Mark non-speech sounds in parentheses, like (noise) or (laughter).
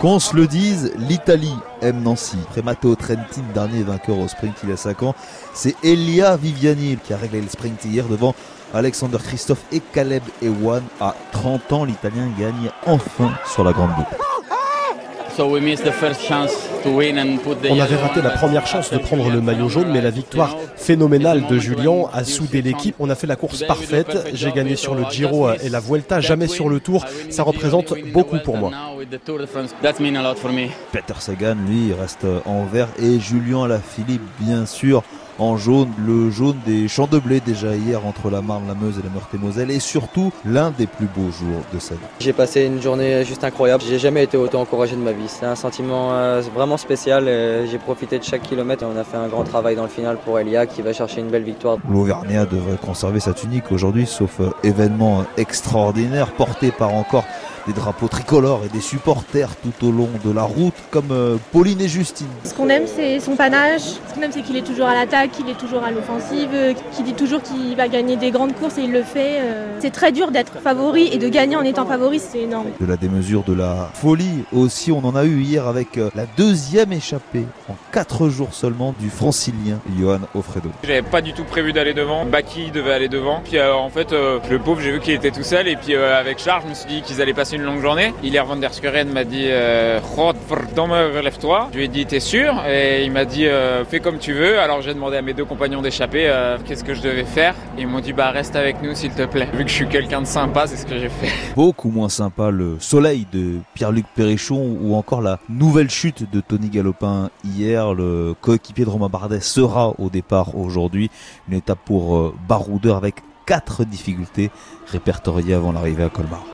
Qu'on se le dise, l'Italie aime Nancy. Après Matteo Trentin, dernier vainqueur au sprint il y a 5 ans, c'est Elia Viviani qui a réglé le sprint hier devant Alexander Christophe et Caleb Ewan. À 30 ans, l'Italien gagne enfin sur la grande boucle. On avait raté la première chance de prendre le maillot jaune, mais la victoire phénoménale de Julien a soudé l'équipe. On a fait la course parfaite. J'ai gagné sur le Giro et la Vuelta, jamais sur le Tour. Ça représente beaucoup pour moi. Peter Sagan, lui, reste en vert et Julien Alaphilippe, bien sûr, en jaune, le jaune des champs de blé déjà hier entre la Marne, la Meuse et la Meurthe-et-Moselle et surtout l'un des plus beaux jours de sa vie. J'ai passé une journée juste incroyable, j'ai jamais été autant encouragé de ma vie. C'est un sentiment euh, vraiment spécial, j'ai profité de chaque kilomètre et on a fait un grand travail dans le final pour Elia qui va chercher une belle victoire. L'Auvergnat devrait conserver sa tunique aujourd'hui sauf euh, événement extraordinaire porté par encore des drapeaux tricolores et des supporters tout au long de la route, comme euh, Pauline et Justine. Ce qu'on aime, c'est son panache. Ce qu'on aime, c'est qu'il est toujours à l'attaque, qu'il est toujours à l'offensive, euh, qu'il dit toujours qu'il va gagner des grandes courses et il le fait. Euh. C'est très dur d'être favori et de gagner en étant favori, c'est énorme. De la démesure, de la folie aussi, on en a eu hier avec la deuxième échappée en quatre jours seulement du francilien Johan Ofredo. J'avais pas du tout prévu d'aller devant. Baki devait aller devant. Puis en fait, le pauvre, j'ai vu qu'il était tout seul et puis avec Charles, je me suis dit qu'ils allaient passer une longue journée. Hilaire van der Skuren m'a dit euh, relève-toi. Je lui ai dit t'es sûr? Et il m'a dit euh, fais comme tu veux. Alors j'ai demandé à mes deux compagnons d'échapper euh, qu'est-ce que je devais faire? Ils m'ont dit bah reste avec nous s'il te plaît. Vu que je suis quelqu'un de sympa, c'est ce que j'ai fait. (laughs) Beaucoup moins sympa le soleil de Pierre-Luc Perrichon ou encore la nouvelle chute de Tony Galopin hier. Le coéquipier de Romain Bardet sera au départ aujourd'hui. Une étape pour baroudeur avec quatre difficultés répertoriées avant l'arrivée à Colmar.